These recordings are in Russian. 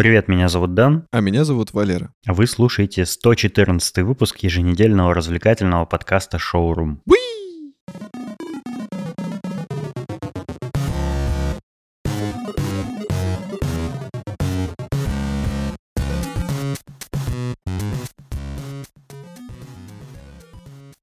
Привет, меня зовут Дэн. А меня зовут Валера. А вы слушаете 114 выпуск еженедельного развлекательного подкаста «Шоурум». Уи!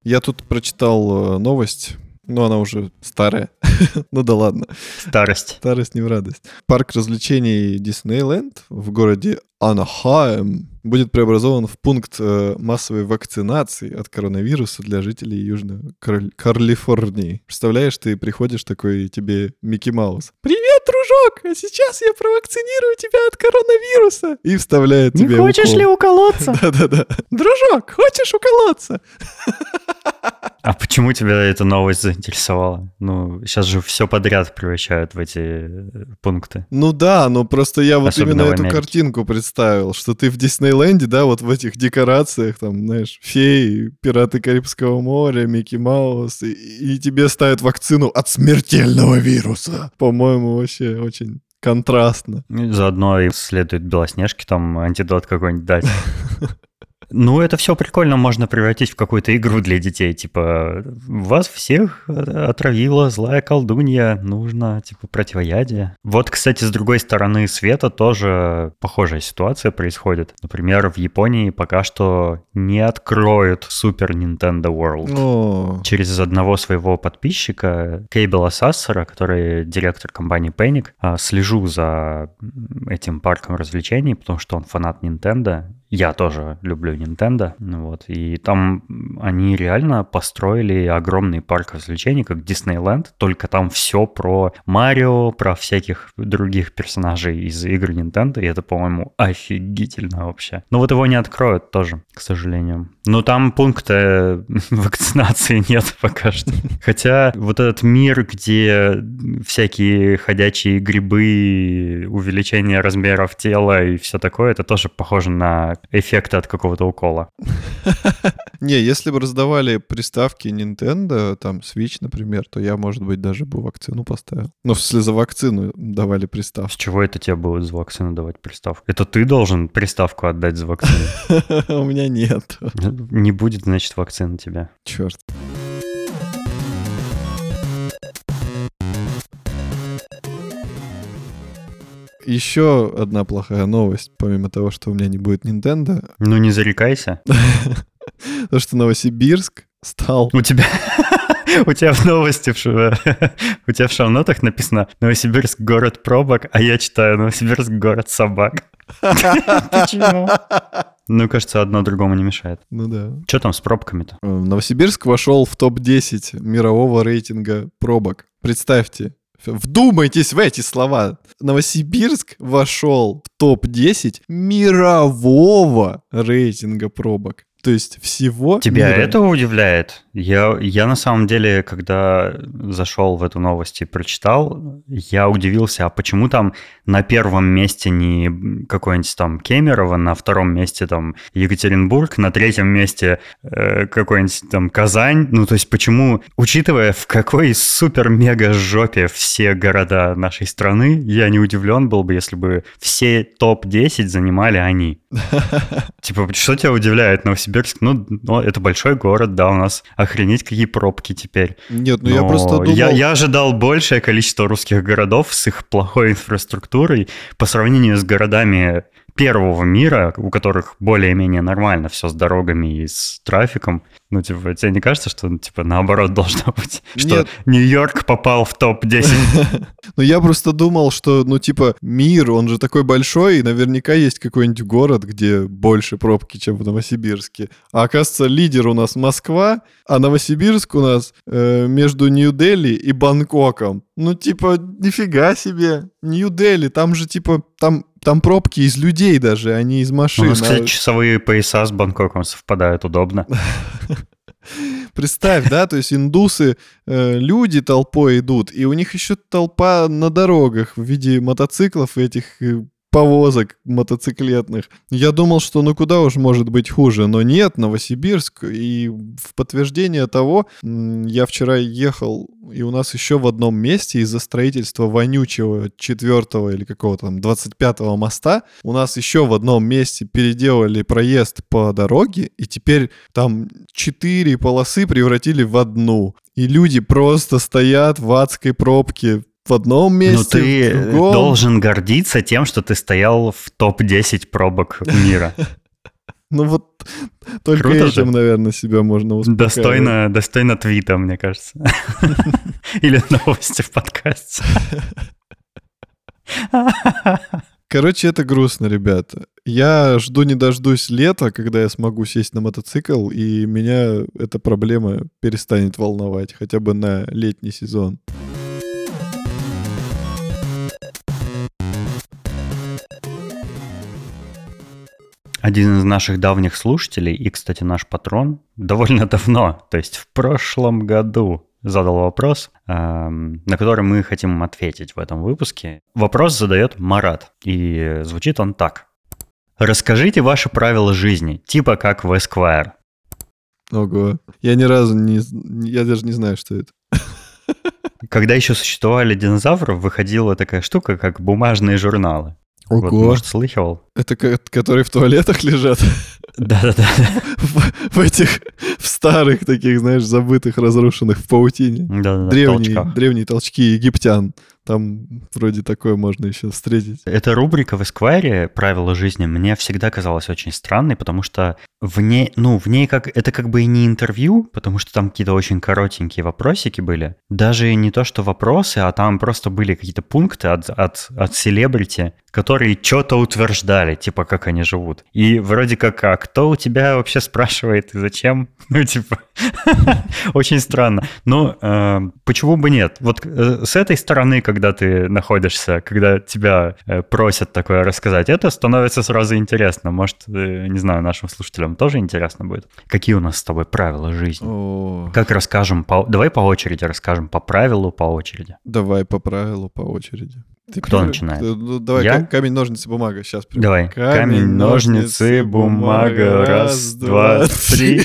Я тут прочитал э, новость, но она уже старая. ну да ладно. Старость. Старость не в радость. Парк развлечений Диснейленд в городе Анахайм будет преобразован в пункт э, массовой вакцинации от коронавируса для жителей Южной Калифорнии. Представляешь, ты приходишь такой, и тебе Микки Маус. Привет, дружок! А сейчас я провакцинирую тебя от коронавируса! И вставляет Не тебе хочешь укол. ли уколоться? Да-да-да. Дружок, хочешь уколоться? А почему тебя эта новость заинтересовала? Ну, сейчас же все подряд превращают в эти э, пункты. Ну да, но просто я вот Особенно именно эту картинку представил, что ты в Диснейленде, да, вот в этих декорациях, там, знаешь, феи, пираты Карибского моря, Микки Маус, и, и тебе ставят вакцину от смертельного вируса. По-моему, вообще очень контрастно. Заодно и следует Белоснежке там антидот какой-нибудь дать. Ну, это все прикольно можно превратить в какую-то игру для детей. Типа, вас всех отравила злая колдунья, нужно, типа, противоядие. Вот, кстати, с другой стороны света тоже похожая ситуация происходит. Например, в Японии пока что не откроют Super Nintendo World. О, через одного своего подписчика, Кейбела Сассера, который директор компании Panic, а, слежу за этим парком развлечений, потому что он фанат Nintendo. Я тоже люблю Nintendo. Ну Вот. И там они реально построили огромный парк развлечений, как Диснейленд, только там все про Марио, про всяких других персонажей из игр Nintendo, и это, по-моему, офигительно вообще. Но вот его не откроют тоже, к сожалению. Но там пункта вакцинации нет пока что. Хотя вот этот мир, где всякие ходячие грибы, увеличение размеров тела и все такое, это тоже похоже на эффекты от какого-то укола. Не, если бы раздавали приставки Nintendo, там Switch, например, то я, может быть, даже бы вакцину поставил. Ну, в смысле, за вакцину давали С приставку. чего это тебе будут за вакцину давать приставку? Это ты должен приставку отдать за вакцину. У меня нет. Не будет, значит, вакцины тебя. Черт. Еще одна плохая новость, помимо того, что у меня не будет Nintendo, Ну не зарекайся. то, что Новосибирск стал... У тебя... У тебя в новости, у тебя в шоу-нотах написано «Новосибирск – город пробок», а я читаю «Новосибирск – город собак». Почему? Ну, кажется, одно другому не мешает. Ну да. Что там с пробками-то? Э, Новосибирск вошел в топ-10 мирового рейтинга пробок. Представьте, вдумайтесь в эти слова. Новосибирск вошел в топ-10 мирового рейтинга пробок. То есть всего Тебя мира. это удивляет? Я, я на самом деле, когда зашел в эту новость и прочитал, я удивился, а почему там на первом месте не какой-нибудь там Кемерово, на втором месте там Екатеринбург, на третьем месте э, какой-нибудь там Казань? Ну, то есть почему, учитывая, в какой супер-мега жопе все города нашей страны, я не удивлен был бы, если бы все топ-10 занимали они. Типа, что тебя удивляет, Новосибирск? Ну, ну, это большой город, да, у нас охренеть какие пробки теперь. Нет, ну я Но просто думал... Я, я ожидал большее количество русских городов с их плохой инфраструктурой по сравнению с городами первого мира, у которых более-менее нормально все с дорогами и с трафиком. Ну, типа, тебе не кажется, что, ну, типа, наоборот должно быть? Что Нет. Нью-Йорк попал в топ-10? Ну я просто думал, что, ну типа, мир, он же такой большой, и наверняка есть какой-нибудь город, где больше пробки, чем в Новосибирске. А оказывается, лидер у нас Москва, а Новосибирск у нас э, между Нью-Дели и Бангкоком. Ну типа, нифига себе. Нью-Дели, там же типа, там, там пробки из людей даже, а не из У машин. нас, кстати, А часовые пояса с Бангкоком совпадают удобно. Представь, да, то есть индусы, э, люди толпой идут, и у них еще толпа на дорогах в виде мотоциклов этих э, повозок мотоциклетных. Я думал, что ну куда уж может быть хуже, но нет, Новосибирск. И в подтверждение того, я вчера ехал, и у нас еще в одном месте из-за строительства вонючего четвертого или какого-то там 25-го моста, у нас еще в одном месте переделали проезд по дороге, и теперь там четыре полосы превратили в одну. И люди просто стоят в адской пробке в одном ну, месте, Но ты в другом. должен гордиться тем, что ты стоял в топ-10 пробок мира. Ну вот только Круто этим, же. наверное, себя можно успокаивать. Достойно, достойно твита, мне кажется. Или новости в подкасте. Короче, это грустно, ребята. Я жду не дождусь лета, когда я смогу сесть на мотоцикл, и меня эта проблема перестанет волновать, хотя бы на летний сезон. Один из наших давних слушателей, и, кстати, наш патрон, довольно давно, то есть в прошлом году, задал вопрос, эм, на который мы хотим ответить в этом выпуске. Вопрос задает Марат, и звучит он так. Расскажите ваши правила жизни, типа как в Esquire. Ого. Я ни разу не... Я даже не знаю, что это. Когда еще существовали динозавры, выходила такая штука, как бумажные журналы. Ого. Вот, может, слыхивал? Это которые в туалетах лежат? Да-да-да. В, в этих, в старых таких, знаешь, забытых, разрушенных в паутине. Да-да-да, древние, древние толчки египтян. Там вроде такое можно еще встретить. Эта рубрика в Esquire «Правила жизни» мне всегда казалась очень странной, потому что в ней, ну, в ней как, это как бы и не интервью, потому что там какие-то очень коротенькие вопросики были. Даже не то, что вопросы, а там просто были какие-то пункты от, от, от селебрити, которые что-то утверждали, типа, как они живут. И вроде как, а кто у тебя вообще спрашивает и зачем? Ну, типа, очень странно. Но э, почему бы нет? Вот э, с этой стороны, когда ты находишься, когда тебя э, просят такое рассказать, это становится сразу интересно. Может, э, не знаю, нашим слушателям тоже интересно будет. Какие у нас с тобой правила жизни? О. Как расскажем? По... Давай по очереди расскажем, по правилу, по очереди. Давай по правилу, по очереди. Ты Кто первый? начинает? Ну, давай, Я? камень, ножницы, бумага. Сейчас. Давай. Камень, ножницы, бумага. Раз, два, три.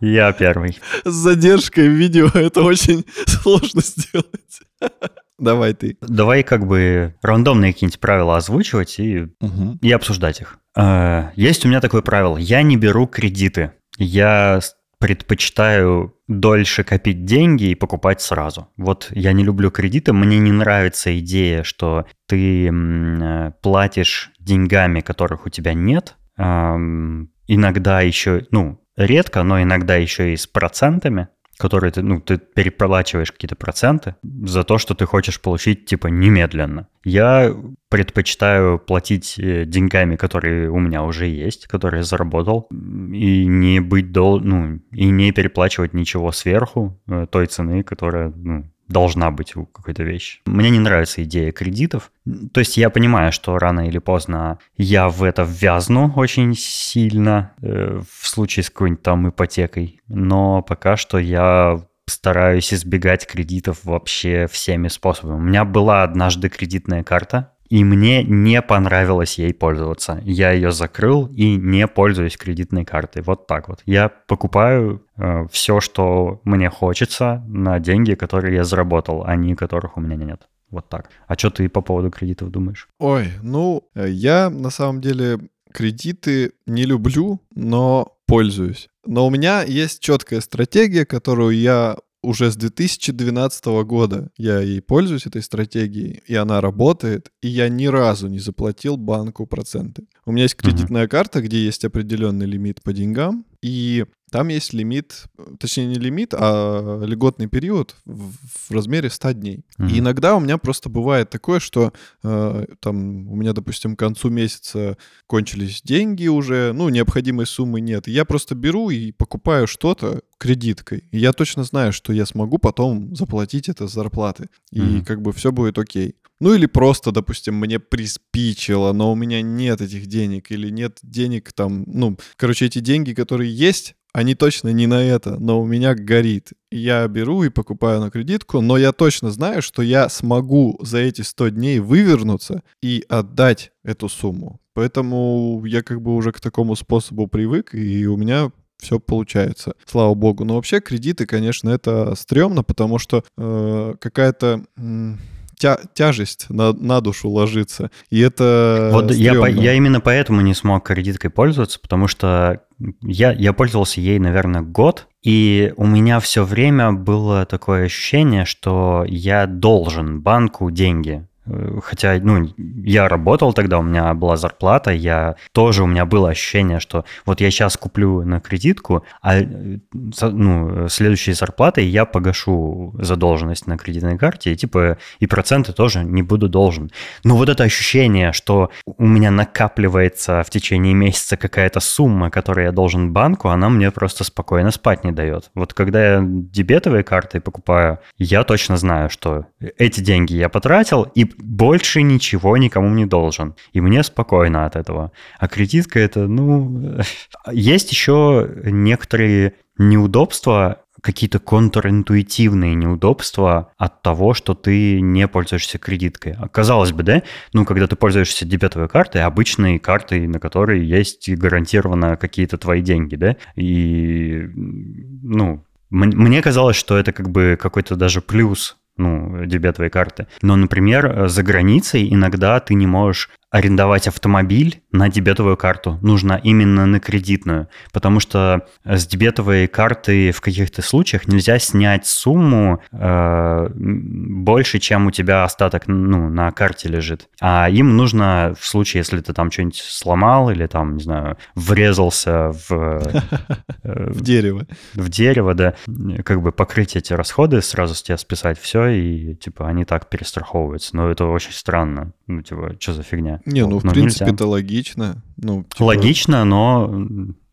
Я первый. С задержкой видео это очень сложно сделать. Давай ты. Давай как бы рандомные какие-нибудь правила озвучивать и, угу. и обсуждать их. А, есть у меня такое правило. Я не беру кредиты. Я предпочитаю дольше копить деньги и покупать сразу. Вот я не люблю кредиты, мне не нравится идея, что ты э, платишь деньгами, которых у тебя нет. Иногда еще, ну, редко, но иногда еще и с процентами, которые ты, ну, ты переплачиваешь какие-то проценты за то, что ты хочешь получить, типа, немедленно. Я предпочитаю платить э, деньгами, которые у меня уже есть, которые я заработал, и не быть дол, ну, и не переплачивать ничего сверху э, той цены, которая, ну, должна быть у какой-то вещи. Мне не нравится идея кредитов. То есть я понимаю, что рано или поздно я в это ввязну очень сильно э, в случае с какой-нибудь там ипотекой. Но пока что я стараюсь избегать кредитов вообще всеми способами. У меня была однажды кредитная карта, и мне не понравилось ей пользоваться. Я ее закрыл и не пользуюсь кредитной картой. Вот так вот. Я покупаю э, все, что мне хочется на деньги, которые я заработал, а не которых у меня нет. Вот так. А что ты по поводу кредитов думаешь? Ой, ну, э, я на самом деле кредиты не люблю, но пользуюсь. Но у меня есть четкая стратегия, которую я уже с 2012 года я ей пользуюсь, этой стратегией, и она работает, и я ни разу не заплатил банку проценты. У меня есть кредитная uh-huh. карта, где есть определенный лимит по деньгам, и там есть лимит, точнее не лимит, а льготный период в, в размере 100 дней. Mm-hmm. И иногда у меня просто бывает такое, что э, там у меня, допустим, к концу месяца кончились деньги уже, ну, необходимой суммы нет. И я просто беру и покупаю что-то кредиткой. И я точно знаю, что я смогу потом заплатить это с зарплаты. И mm-hmm. как бы все будет окей. Ну или просто, допустим, мне приспичило, но у меня нет этих денег или нет денег там, ну, короче, эти деньги, которые есть, они точно не на это, но у меня горит. Я беру и покупаю на кредитку, но я точно знаю, что я смогу за эти 100 дней вывернуться и отдать эту сумму. Поэтому я как бы уже к такому способу привык, и у меня все получается, слава богу. Но вообще кредиты, конечно, это стрёмно, потому что э, какая-то... М- тя тяжесть на, на душу ложится. И это Вот я, по, я именно поэтому не смог кредиткой пользоваться, потому что я, я пользовался ей, наверное, год, и у меня все время было такое ощущение, что я должен банку деньги. Хотя, ну, я работал тогда, у меня была зарплата, я тоже, у меня было ощущение, что вот я сейчас куплю на кредитку, а э, ну, следующей зарплатой я погашу задолженность на кредитной карте, и типа и проценты тоже не буду должен. Но вот это ощущение, что у меня накапливается в течение месяца какая-то сумма, которую я должен банку, она мне просто спокойно спать не дает. Вот когда я дебетовые карты покупаю, я точно знаю, что эти деньги я потратил, и больше ничего никому не должен. И мне спокойно от этого. А кредитка это, ну... Есть еще некоторые неудобства, какие-то контринтуитивные неудобства от того, что ты не пользуешься кредиткой. А казалось бы, да? Ну, когда ты пользуешься дебетовой картой, обычной картой, на которой есть гарантированно какие-то твои деньги, да? И, ну, мне казалось, что это как бы какой-то даже плюс ну, дебетовой карты. Но, например, за границей иногда ты не можешь арендовать автомобиль на дебетовую карту. Нужно именно на кредитную, потому что с дебетовой карты в каких-то случаях нельзя снять сумму э, больше, чем у тебя остаток ну, на карте лежит. А им нужно в случае, если ты там что-нибудь сломал или там, не знаю, врезался в... Э, в дерево. В дерево, да. Как бы покрыть эти расходы, сразу с тебя списать все, и типа они так перестраховываются. Но это очень странно. Ну, типа, что за фигня? Не, ну, в ну, принципе, нельзя. это логично. Ну, типа... Логично, но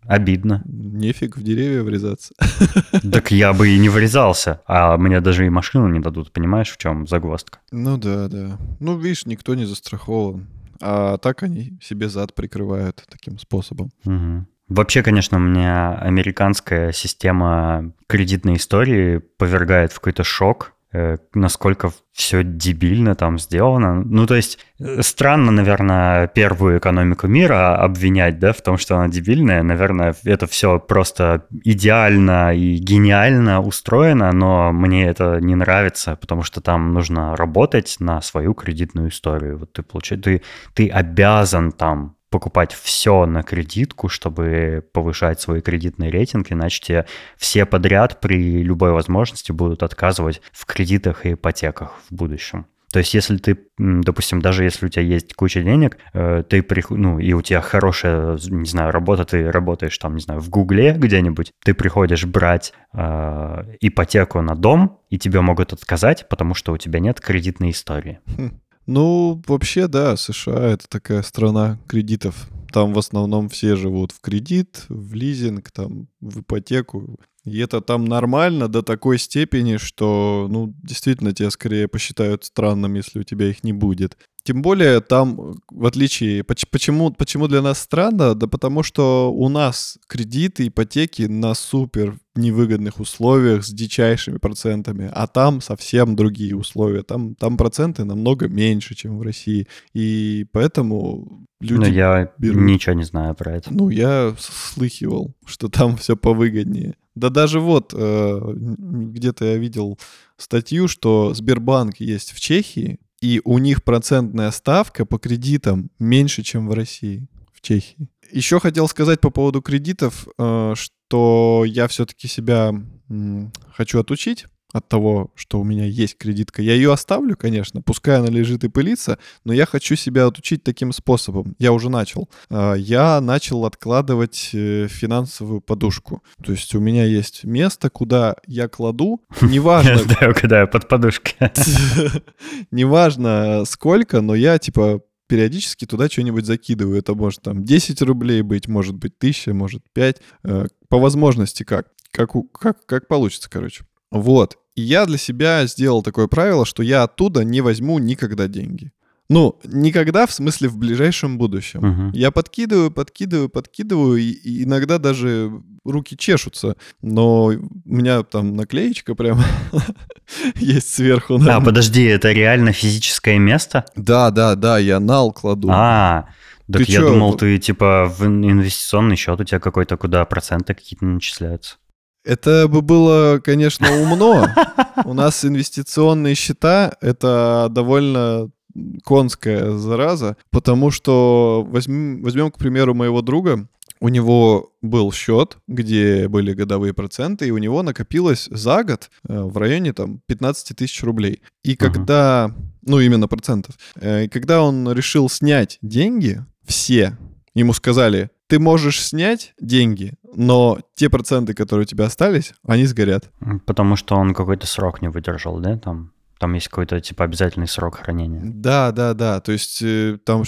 обидно. Нефиг в деревья врезаться. Так я бы и не врезался, а мне даже и машину не дадут, понимаешь, в чем загвоздка? Ну да, да. Ну, видишь, никто не застрахован. А так они себе зад прикрывают таким способом. Угу. Вообще, конечно, у меня американская система кредитной истории повергает в какой-то шок. Э, насколько все дебильно там сделано. Ну, то есть, э, странно, наверное, первую экономику мира обвинять, да, в том, что она дебильная. Наверное, это все просто идеально и гениально устроено, но мне это не нравится, потому что там нужно работать на свою кредитную историю. Вот ты получаешь, ты, ты обязан там покупать все на кредитку, чтобы повышать свой кредитный рейтинг, иначе тебе все подряд при любой возможности будут отказывать в кредитах и ипотеках в будущем. То есть, если ты, допустим, даже если у тебя есть куча денег, э, ты ну, и у тебя хорошая, не знаю, работа, ты работаешь там, не знаю, в Гугле где-нибудь, ты приходишь брать э, ипотеку на дом, и тебе могут отказать, потому что у тебя нет кредитной истории. Хм. Ну, вообще, да, США — это такая страна кредитов. Там в основном все живут в кредит, в лизинг, там, в ипотеку. И это там нормально до такой степени, что, ну, действительно, тебя скорее посчитают странным, если у тебя их не будет. Тем более там, в отличие... Почему, почему для нас странно? Да потому что у нас кредиты, ипотеки на супер невыгодных условиях с дичайшими процентами, а там совсем другие условия. Там, там проценты намного меньше, чем в России. И поэтому люди Но я берут... ничего не знаю про это. Ну, я слыхивал, что там все повыгоднее. Да даже вот, э, где-то я видел статью, что Сбербанк есть в Чехии, и у них процентная ставка по кредитам меньше, чем в России, в Чехии. Еще хотел сказать по поводу кредитов, э, что я все-таки себя хочу отучить от того, что у меня есть кредитка. Я ее оставлю, конечно, пускай она лежит и пылится, но я хочу себя отучить таким способом. Я уже начал. А, я начал откладывать э, финансовую подушку. То есть у меня есть место, куда я кладу, неважно... Знаю, куда я под подушкой. Неважно сколько, но я типа периодически туда что-нибудь закидываю. Это может там 10 рублей быть, может быть 1000, может 5. Э, по возможности как. Как, как, как получится, короче. Вот. И я для себя сделал такое правило, что я оттуда не возьму никогда деньги. Ну, никогда, в смысле, в ближайшем будущем. Мгм. Я подкидываю, подкидываю, подкидываю, и, и иногда даже руки чешутся. Но у меня там наклеечка прям есть сверху. А, наверное. подожди, это реально физическое место? Да, да, да, я нал кладу. А, так Ты я чё, думал, ты типа в ин- инвестиционный счет у тебя какой-то, куда проценты какие-то начисляются. Это бы было, конечно, умно. У нас инвестиционные счета — это довольно конская зараза, потому что возьмем, возьмем, к примеру, моего друга, у него был счет, где были годовые проценты, и у него накопилось за год э, в районе там 15 тысяч рублей. И когда, ну именно процентов, э, и когда он решил снять деньги, все ему сказали, ты можешь снять деньги, но те проценты, которые у тебя остались, они сгорят. Потому что он какой-то срок не выдержал, да? Там, там есть какой-то типа обязательный срок хранения. Да, да, да. То есть э, там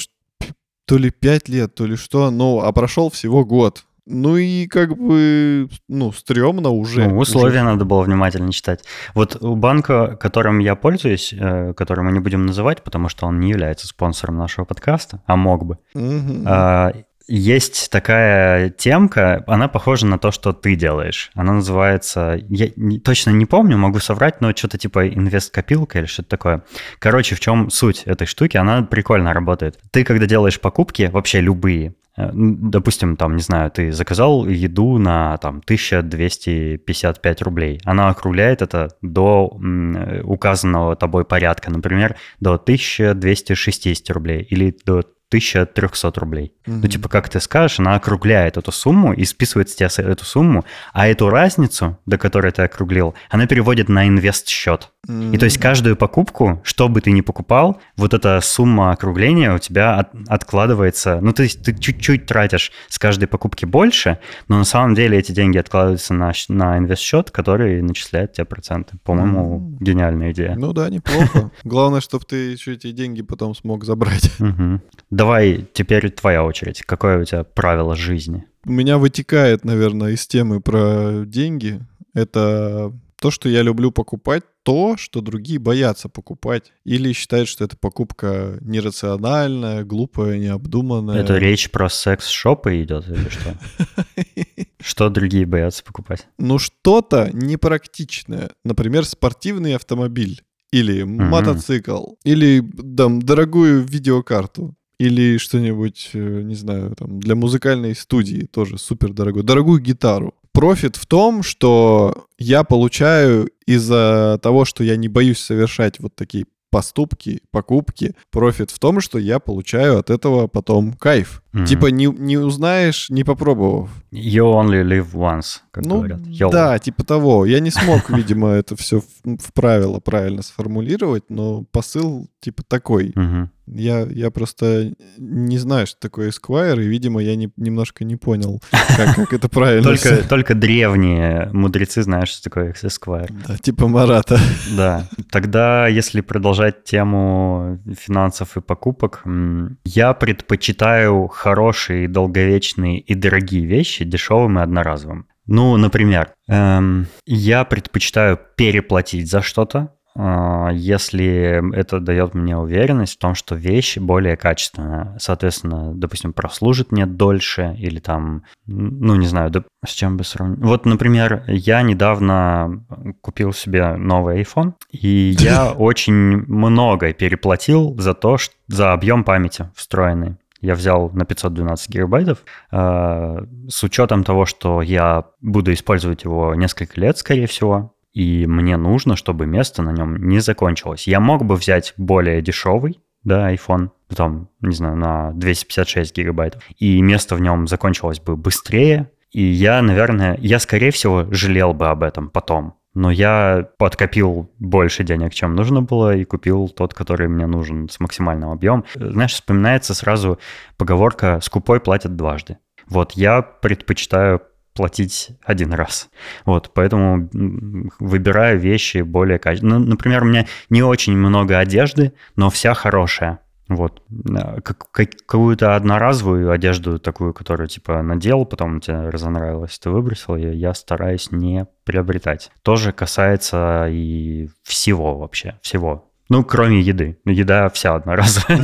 то ли 5 лет, то ли что, ну, а прошел всего год. Ну и как бы, ну, стрёмно уже. Ну, условия надо было внимательно читать. Вот у банка, которым я пользуюсь, э, который мы не будем называть, потому что он не является спонсором нашего подкаста, а мог бы. Уже. А, Есть такая темка, она похожа на то, что ты делаешь. Она называется, я не- точно не помню, могу соврать, но что-то типа инвест-копилка или что-то такое. Короче, в чем суть этой штуки? Она прикольно работает. Ты, когда делаешь покупки, вообще любые, допустим, там, не знаю, ты заказал еду на там 1255 рублей. Она округляет это до э, указанного тобой порядка, например, до 1260 рублей или до 1300 рублей. Ну, Мгм. типа, как ты скажешь, она округляет эту сумму и списывает с тебя эту сумму, а эту разницу, до которой ты округлил, она переводит на инвест-счет. И то есть каждую покупку, что бы ты ни покупал, вот эта сумма округления у тебя от- откладывается. Ну, то есть ты чуть-чуть тратишь с каждой покупки больше, но на самом деле эти деньги откладываются на, на инвест-счет, который начисляет тебе проценты. По-моему, М. гениальная идея. Ну да, неплохо. Главное, чтобы ты еще эти деньги потом смог забрать. Давай, теперь твоя очередь. Какое у тебя правило жизни? У меня вытекает, наверное, из темы про деньги. Это то, что я люблю покупать то, что другие боятся покупать. Или считают, что эта покупка нерациональная, глупая, необдуманная. Это речь про секс-шопы идет или что? Что другие боятся покупать? Ну, что-то непрактичное. Например, спортивный автомобиль. Или мотоцикл. Или там, дорогую видеокарту. Или что-нибудь, э, не знаю, там, для музыкальной студии тоже супер дорогой. Дорогую гитару. Профит в том, что я получаю из-за того, что я не боюсь совершать вот такие поступки, покупки. Профит в том, что я получаю от этого потом кайф. Мгм. Типа не, не узнаешь, не попробовав. You only live once, как Ну, говорят. YOLO. да, типа того. Я не смог, видимо, это все в, в правило правильно сформулировать, но посыл типа такой. Мгм. Я, я просто не знаю, что такое Esquire, и, видимо, я не, немножко не понял, как, как это правильно. Только, только древние мудрецы знают, что такое Esquire. Да, типа Марата. Да. Тогда, если продолжать тему финансов и покупок, я предпочитаю хорошие, долговечные и дорогие вещи дешевым и одноразовым. Ну, например, эм, я предпочитаю переплатить за что-то, если это дает мне уверенность в том, что вещь более качественная. Соответственно, допустим, прослужит мне дольше или там, ну, не знаю, да, с чем бы сравнить. Вот, например, я недавно купил себе новый iPhone, и я очень много переплатил за то, ш- за объем памяти встроенный. Я взял на 512 гигабайтов э, с учетом того, что я буду использовать его несколько лет, скорее всего, и мне нужно, чтобы место на нем не закончилось. Я мог бы взять более дешевый, да, iPhone, там, не знаю, на 256 гигабайтов, и место в нем закончилось бы быстрее, и я, наверное, я, скорее всего, жалел бы об этом потом. Но я подкопил больше денег, чем нужно было, и купил тот, который мне нужен с максимальным объемом. Знаешь, вспоминается сразу поговорка «скупой платят дважды». Вот я предпочитаю платить один раз. Вот, поэтому выбираю вещи более качественные. Ну, например, у меня не очень много одежды, но вся хорошая. Вот. Как- как- Какую-то одноразовую одежду, такую, которую, типа, надел, потом тебе разонравилось, ты выбросил ее, я стараюсь не приобретать. Тоже касается и всего вообще, всего. Ну, кроме еды. Еда вся одноразовая.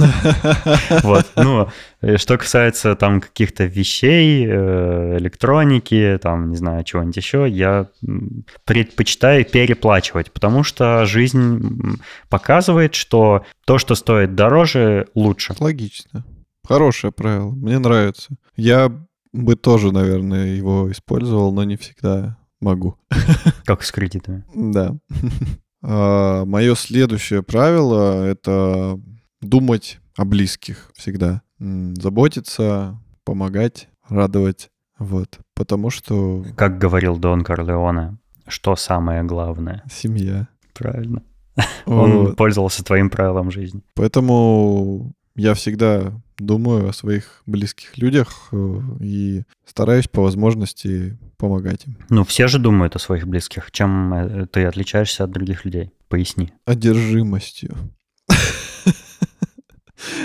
Вот. Ну, э, что касается там каких-то вещей, э, электроники, там, не знаю, чего-нибудь еще, я предпочитаю переплачивать, потому что жизнь показывает, что то, что стоит дороже, лучше. Логично. Хорошее правило. Мне нравится. Я бы тоже, наверное, его использовал, но не всегда могу. Как с кредитами. Да. А, Мое следующее правило — это думать о близких всегда. Заботиться, помогать, радовать. Вот. Потому что... Как говорил Дон Корлеоне, что самое главное? Семья. Правильно. Он вот. пользовался твоим правилом жизни. Поэтому я всегда думаю о своих близких людях э, и стараюсь по возможности помогать им. Ну, все же думают о своих близких. Чем э, ты отличаешься от других людей? Поясни. Одержимостью.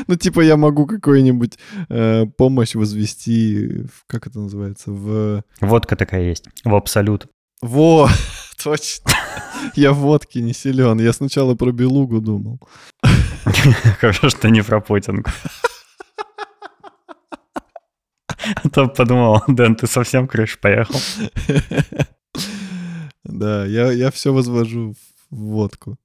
Ну, типа, я могу какую-нибудь э, помощь возвести, в, как это называется, в... Водка такая есть, в абсолют. Во, точно. Я в водке не силен. Я сначала про белугу думал. Хорошо, что не про путинку. А то подумал, Дэн, ты совсем крыш поехал. Да, я, я все возвожу в водку.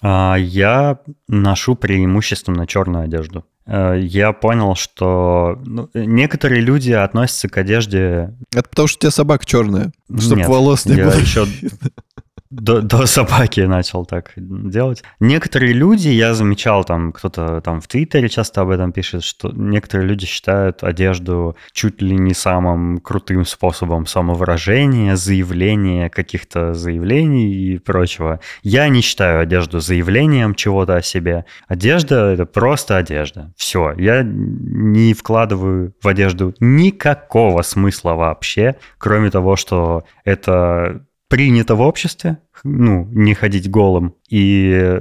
А, я ношу преимущественно черную одежду. Э, я понял, что ну, некоторые люди относятся к одежде... Это потому что у тебя собака черная, чтобы волос не я было. Еще до, до собаки начал так делать. Некоторые люди, я замечал, там кто-то там в Твиттере часто об этом пишет, что некоторые люди считают одежду чуть ли не самым крутым способом самовыражения, заявления каких-то заявлений и прочего. Я не считаю одежду заявлением чего-то о себе. Одежда — это просто одежда. Все. Я не вкладываю в одежду никакого смысла вообще, кроме того, что это принято в обществе, ну, не ходить голым, и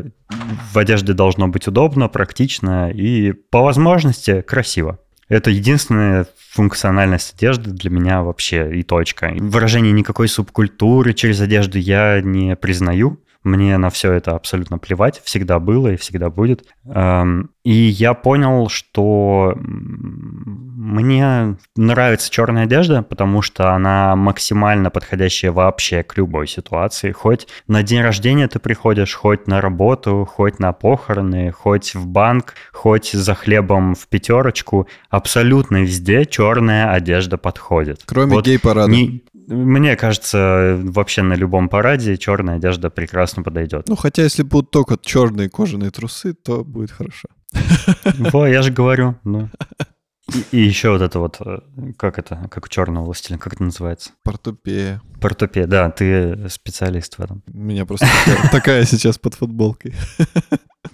в одежде должно быть удобно, практично и по возможности красиво. Это единственная функциональность одежды для меня вообще и точка. Выражение никакой субкультуры через одежду я не признаю. Мне на все это абсолютно плевать, всегда было и всегда будет. Эм, и я понял, что мне нравится черная одежда, потому что она максимально подходящая вообще к любой ситуации. Хоть на день рождения ты приходишь, хоть на работу, хоть на похороны, хоть в банк, хоть за хлебом в пятерочку. Абсолютно везде черная одежда подходит. Кроме вот гей-парада. Не, мне кажется, вообще на любом параде черная одежда прекрасно подойдет. Ну, хотя если будут только черные кожаные трусы, то будет хорошо. Во, я же говорю, ну. И, и еще вот это вот, э, как это, как у черного властелина, как это называется? Портупея. Портупея, да, ты специалист в этом. У меня просто такая сейчас под футболкой.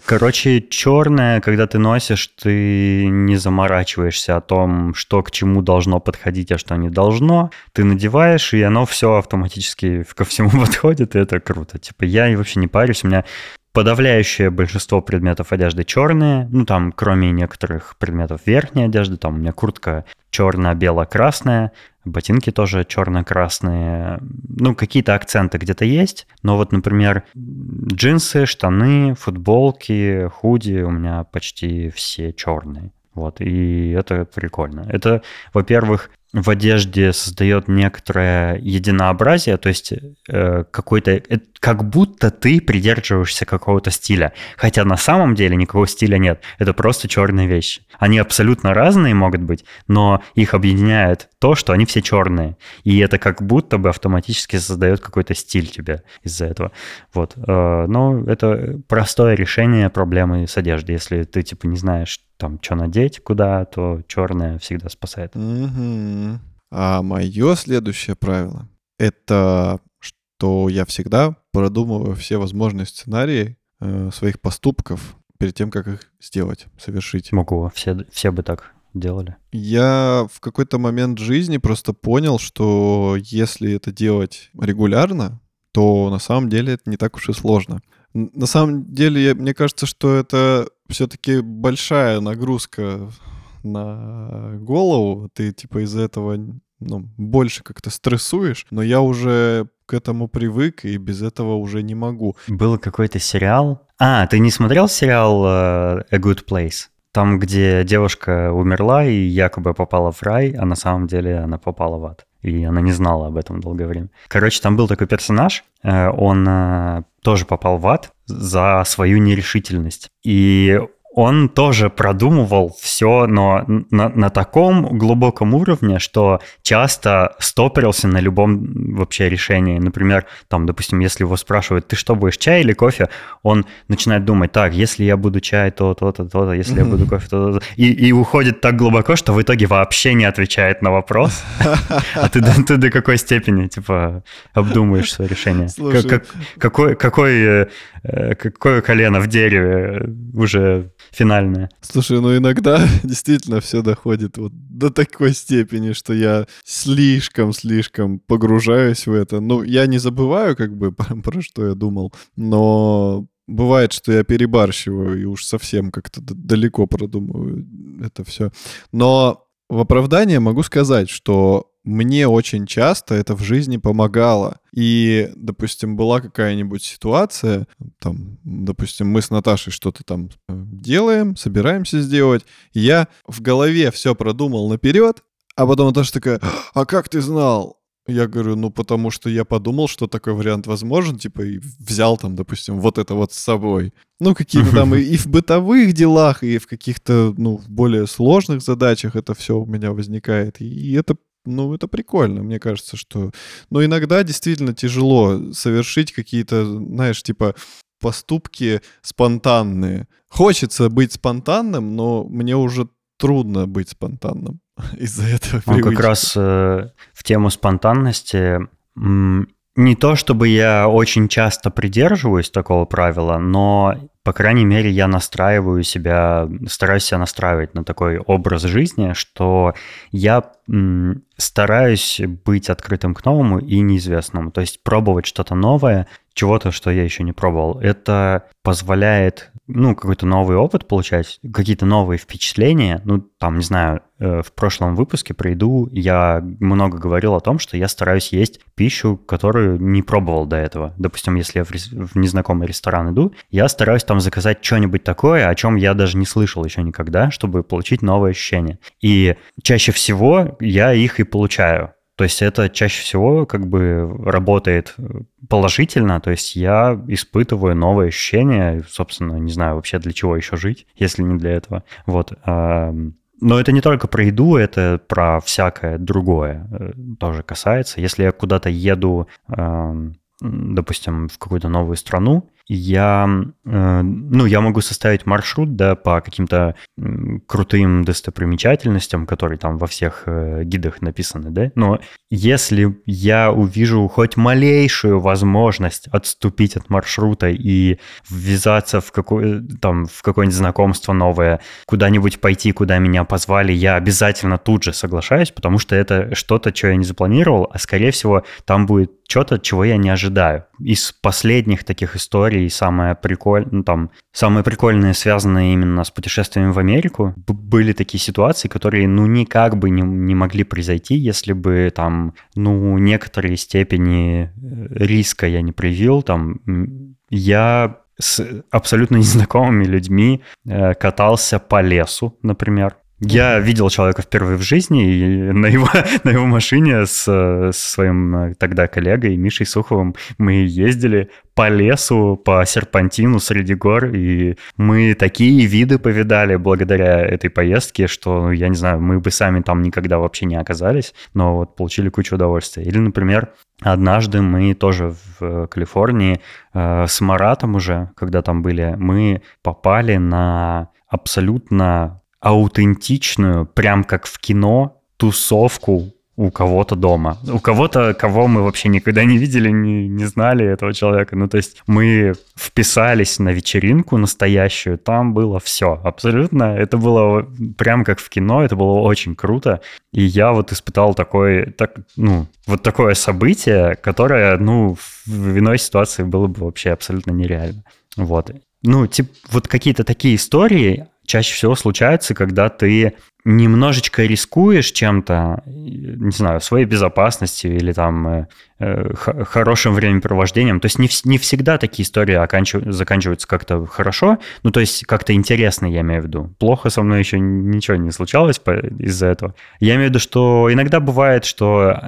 Короче, черное, когда ты носишь, ты не заморачиваешься о том, что к чему должно подходить, а что не должно. Ты надеваешь, и оно все автоматически ко всему подходит, и это круто. Типа я вообще не парюсь, у меня подавляющее большинство предметов одежды черные, ну там кроме некоторых предметов верхней одежды, там у меня куртка черно-бело-красная, ботинки тоже черно-красные, ну какие-то акценты где-то есть, но вот, например, джинсы, штаны, футболки, худи у меня почти все черные. Вот, и это прикольно. Это, во-первых, в одежде создает некоторое единообразие, то есть э, какой-то, э, как будто ты придерживаешься какого-то стиля, хотя на самом деле никакого стиля нет, это просто черные вещи. Они абсолютно разные могут быть, но их объединяет то, что они все черные, и это как будто бы автоматически создает какой-то стиль тебе из-за этого. Вот, э, но это простое решение проблемы с одеждой, если ты типа не знаешь там, что надеть куда, то черное всегда спасает. А мое следующее правило — это что я всегда продумываю все возможные сценарии э, своих поступков перед тем, как их сделать, совершить. Могу, все, все бы так делали. Я в какой-то момент жизни просто понял, что если это делать регулярно, то на самом деле это не так уж и сложно. На самом деле, мне кажется, что это все-таки большая нагрузка на голову. Ты типа из-за этого ну, больше как-то стрессуешь, но я уже к этому привык и без этого уже не могу. Был какой-то сериал. А, ты не смотрел сериал uh, A Good Place? Там, где девушка умерла и якобы попала в рай, а на самом деле она попала в ад. И она не знала об этом долгое время. Короче, там был такой персонаж, э, он э, тоже попал в ад за свою нерешительность. И он тоже продумывал все, но на, на таком глубоком уровне, что часто стопорился на любом вообще решении. Например, там, допустим, если его спрашивают, ты что будешь, чай или кофе, он начинает думать, так, если я буду чай, то, то-то, то-то, если я буду кофе, то, то, И, и уходит так глубоко, что в итоге вообще не отвечает на вопрос. А ты до какой степени, типа, обдумываешь свое решение? Какое какое колено в дереве уже финальное. Слушай, ну иногда действительно все доходит вот до такой степени, что я слишком-слишком погружаюсь в это. Ну, я не забываю как бы про что я думал, но бывает, что я перебарщиваю и уж совсем как-то далеко продумываю это все. Но в оправдание могу сказать, что мне очень часто это в жизни помогало. И, допустим, была какая-нибудь ситуация, там, допустим, мы с Наташей что-то там э, делаем, собираемся сделать, и я в голове все продумал наперед, а потом Наташа такая, а как ты знал? Я говорю, ну потому что я подумал, что такой вариант возможен, типа, и взял там, допустим, вот это вот с собой. Ну, какие-то там и, и в бытовых делах, и в каких-то, ну, более сложных задачах это все у меня возникает. И это ну, это прикольно, мне кажется, что... Но иногда действительно тяжело совершить какие-то, знаешь, типа поступки спонтанные. Хочется быть спонтанным, но мне уже трудно быть спонтанным из-за этого. Ну, как раз э, в тему спонтанности не то чтобы я очень часто придерживаюсь такого правила, но по крайней мере, я настраиваю себя, стараюсь себя настраивать на такой образ жизни, что я стараюсь быть открытым к новому и неизвестному. То есть пробовать что-то новое, чего-то, что я еще не пробовал. Это позволяет ну, какой-то новый опыт получать, какие-то новые впечатления. Ну, там, не знаю, э, в прошлом выпуске про еду я много говорил о том, что я стараюсь есть пищу, которую не пробовал до этого. Допустим, если я в незнакомый ресторан иду, я стараюсь там заказать что-нибудь такое, о чем я даже не слышал еще никогда, чтобы получить новые ощущения. И чаще всего я их и получаю. То есть это чаще всего как бы работает положительно, то есть я испытываю новые ощущения, собственно, не знаю вообще для чего еще жить, если не для этого. Вот. Но это не только про еду, это про всякое другое э, тоже касается. Если я куда-то еду, допустим, в какую-то новую страну, я, э, ну, я могу составить маршрут, да, по каким-то крутым достопримечательностям, которые там во всех э, гидах написаны, да, но если я увижу хоть малейшую возможность отступить от маршрута и ввязаться в, какое, там, в какое-нибудь знакомство новое, куда-нибудь пойти, куда меня позвали, я обязательно тут же соглашаюсь, потому что это что-то, что я не запланировал, а скорее всего там будет что-то, чего я не ожидаю. Из последних таких историй самое прикольное, ну, там, самые прикольные, связанные именно с путешествиями в Америку, были такие ситуации, которые, ну, никак бы не, не могли произойти, если бы там, ну, некоторые степени э, риска я не привил, там, я с абсолютно незнакомыми людьми э, катался по лесу, например. Я видел человека впервые в жизни, и на его, на его машине с, с своим э, тогда коллегой Мишей Суховым мы ездили по лесу, по серпантину среди гор, и мы такие виды повидали благодаря этой поездке, что, я не знаю, мы бы сами там никогда вообще не оказались, но вот получили кучу удовольствия. Или, например, однажды мы тоже в э, Калифорнии э, с Маратом уже, когда там были, мы попали на абсолютно аутентичную, прям как в кино, тусовку у кого-то дома. У кого-то, кого мы вообще никогда не видели, не, не знали этого человека. Ну, то есть мы вписались на вечеринку настоящую, там было все, абсолютно. Это было прям как в кино, это было очень круто. И я вот испытал такой, так, ну, вот такое событие, которое, ну, в иной ситуации было бы вообще абсолютно нереально. Вот. Ну, типа, вот какие-то такие истории, чаще всего случается, когда ты немножечко рискуешь чем-то, не знаю, своей безопасностью или там э, э хорошим времяпровождением. То есть не, не всегда такие истории оканчив... заканчиваются как-то хорошо, ну то есть как-то интересно, я имею в виду. Плохо со мной еще ничего не случалось из-за этого. Я имею в виду, что иногда бывает, что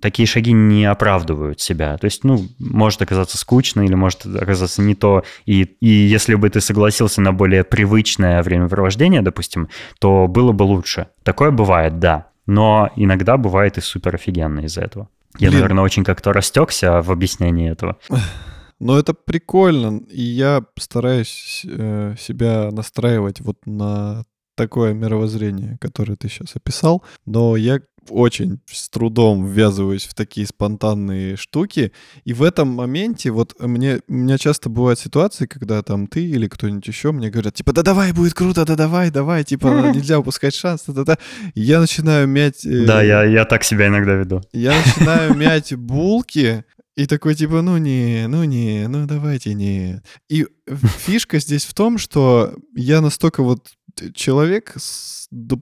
такие шаги не оправдывают себя. То есть, ну, может оказаться скучно или может оказаться не то. И, и если бы ты согласился на более привычное времяпровождение, допустим, то было бы лучше. Такое бывает, да. Но иногда бывает и супер офигенно из-за этого. Я, Блин. наверное, очень как-то растекся в объяснении этого. Но это прикольно, и я стараюсь э, себя настраивать вот на такое мировоззрение, которое ты сейчас описал, но я очень с трудом ввязываюсь в такие спонтанные штуки. И в этом моменте вот мне, у меня часто бывают ситуации, когда там ты или кто-нибудь еще мне говорят, типа, да давай, будет круто, да давай, давай, типа, нельзя упускать шанс, да, да, да. Я начинаю мять... Э, да, я, я так себя иногда веду. Я начинаю мять булки, и такой типа, ну не, ну не, ну давайте не. И фишка здесь в том, что я настолько вот человек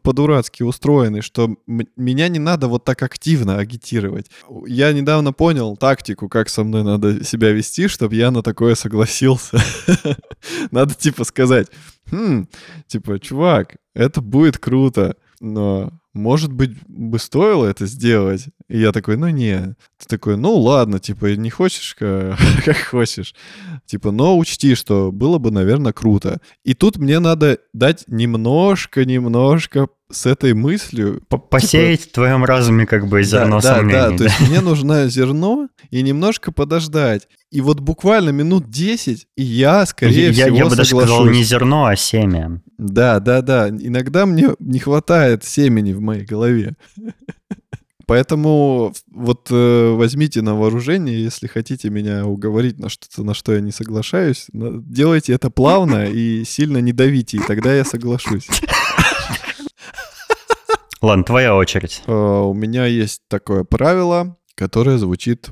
по-дурацки устроенный, что меня не надо вот так активно агитировать. Я недавно понял тактику, как со мной надо себя вести, чтобы я на такое согласился. Надо типа сказать, хм, типа, чувак, это будет круто, но может быть, бы стоило это сделать? И я такой, ну не. Ты такой, ну ладно, типа, не хочешь, как хочешь. Типа, но учти, что было бы, наверное, круто. И тут мне надо дать немножко-немножко с этой мыслью... Посеять типа... в твоем разуме как бы зерно да, сомнений. Да, да, то есть мне нужно зерно и немножко подождать. И вот буквально минут 10, и я, скорее я, всего, Я бы даже сказал не зерно, а семя. Да, да, да. Иногда мне не хватает семени в моей голове. Поэтому вот э, возьмите на вооружение, если хотите меня уговорить на что-то, на что я не соглашаюсь, делайте это плавно и сильно не давите, и тогда я соглашусь. Ладно, твоя очередь. Uh, у меня есть такое правило, которое звучит...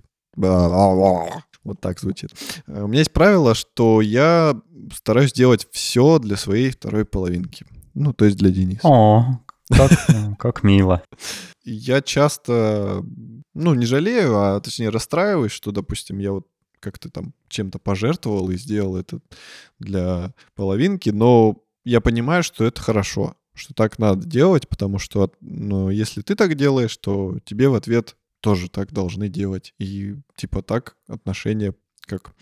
Вот так звучит. Э, у меня есть правило, что я стараюсь делать все для своей второй половинки. Ну, то есть для Дениса. О, как, как мило. Я часто, ну, не жалею, а точнее расстраиваюсь, что, допустим, я вот как-то там чем-то пожертвовал и сделал это для половинки, но я понимаю, что это хорошо что так надо делать, потому что ну, если ты так делаешь, то тебе в ответ тоже так должны делать. И типа так отношения как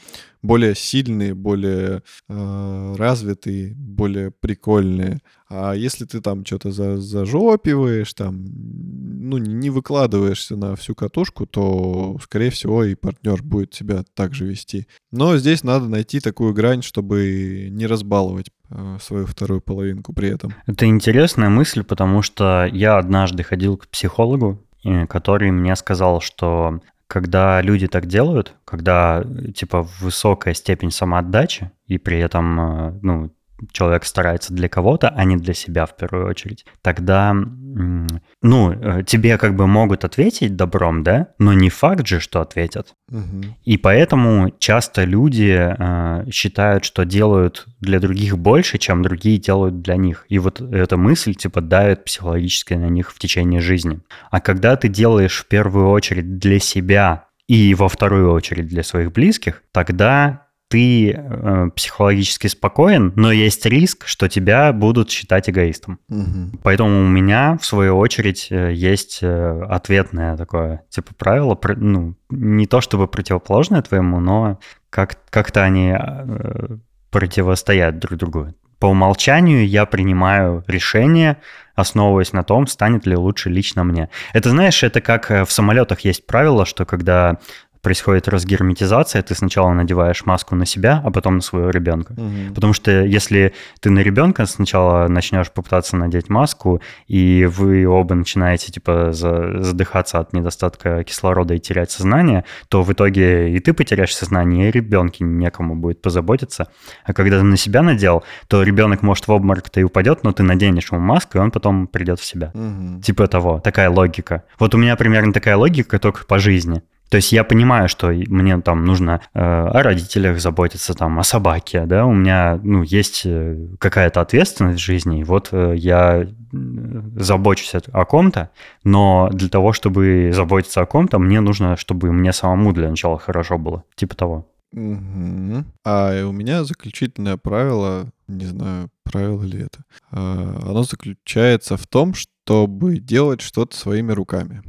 более сильные, более э, развитые, более прикольные. А если ты там что-то за, зажопиваешь, там, ну, не выкладываешься на всю катушку, то, скорее всего, и партнер будет себя так же вести. Но здесь надо найти такую грань, чтобы не разбаловать э, свою вторую половинку при этом. Это интересная мысль, потому что я однажды ходил к психологу, который мне сказал, что когда люди так делают, когда типа высокая степень самоотдачи и при этом э, ну человек старается для кого-то, а не для себя в первую очередь, тогда, ну, э, тебе как бы могут ответить добром, да, но не факт же, что ответят. Угу. И поэтому часто люди э, считают, что делают для других больше, чем другие делают для них. И вот эта мысль, типа, давит психологически на них в течение жизни. А когда ты делаешь в первую очередь для себя и во вторую очередь для своих близких, тогда ты э, психологически спокоен, но есть риск, что тебя будут считать эгоистом. Угу. Поэтому у меня, в свою очередь, э, есть э, ответное такое, типа, правило, ну, не то чтобы противоположное твоему, но как- как-то они э, противостоят друг другу. По умолчанию я принимаю решение, основываясь на том, станет ли лучше лично мне. Это, знаешь, это как э, в самолетах есть правило, что когда происходит разгерметизация, ты сначала надеваешь маску на себя, а потом на своего ребенка. Угу. Потому что если ты на ребенка сначала начнешь попытаться надеть маску, и вы оба начинаете типа задыхаться от недостатка кислорода и терять сознание, то в итоге и ты потеряешь сознание, и ребенке некому будет позаботиться. А когда ты на себя надел, то ребенок может в обморок-то и упадет, но ты наденешь ему маску, и он потом придет в себя. Угу. Типа того, такая логика. Вот у меня примерно такая логика, только по жизни. То есть я понимаю, что мне там нужно э, о родителях заботиться, там, о собаке, да, у меня, ну, есть э, какая-то ответственность в жизни, и вот э, я забочусь о ком-то, но для того, чтобы заботиться о ком-то, мне нужно, чтобы мне самому для начала хорошо было, типа того. Угу. А у меня заключительное правило, не знаю, правило ли это, а, оно заключается в том, чтобы делать что-то своими руками.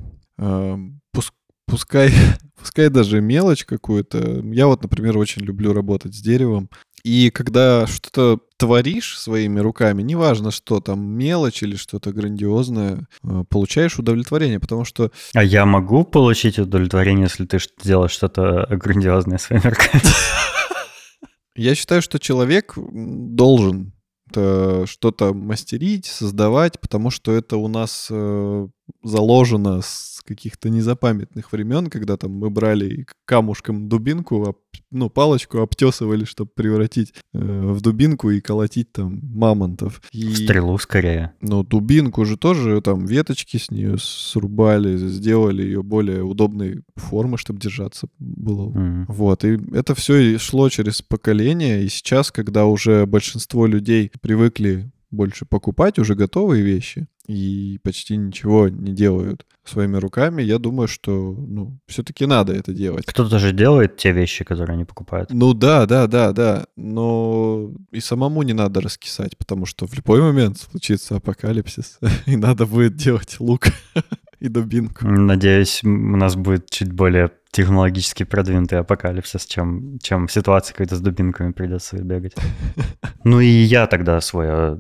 Пускай, пускай даже мелочь какую-то. Я вот, например, очень люблю работать с деревом. И когда что-то творишь своими руками, неважно что там, мелочь или что-то грандиозное, э, получаешь удовлетворение, потому что... А я могу получить удовлетворение, если ты делаешь что-то грандиозное своими руками? Я считаю, что человек должен что-то мастерить, создавать, потому что это у нас э, заложено с каких-то незапамятных времен, когда там мы брали камушком дубинку, ну, палочку обтесывали, чтобы превратить э, в дубинку и колотить там мамонтов. И, Стрелу скорее. Ну, дубинку же тоже там веточки с нее срубали, сделали ее более удобной формы, чтобы держаться было. Mm. Вот, и это все шло через поколение, и сейчас, когда уже большинство людей привыкли больше покупать уже готовые вещи и почти ничего не делают своими руками, я думаю, что ну, все-таки надо это делать. Кто-то же делает те вещи, которые они покупают. Ну да, да, да, да. Но и самому не надо раскисать, потому что в любой момент случится апокалипсис, и надо будет делать лук и дубинку. Надеюсь, у нас будет чуть более технологически продвинутый апокалипсис, чем, чем в ситуации, когда с дубинками придется бегать. Ну и я тогда свое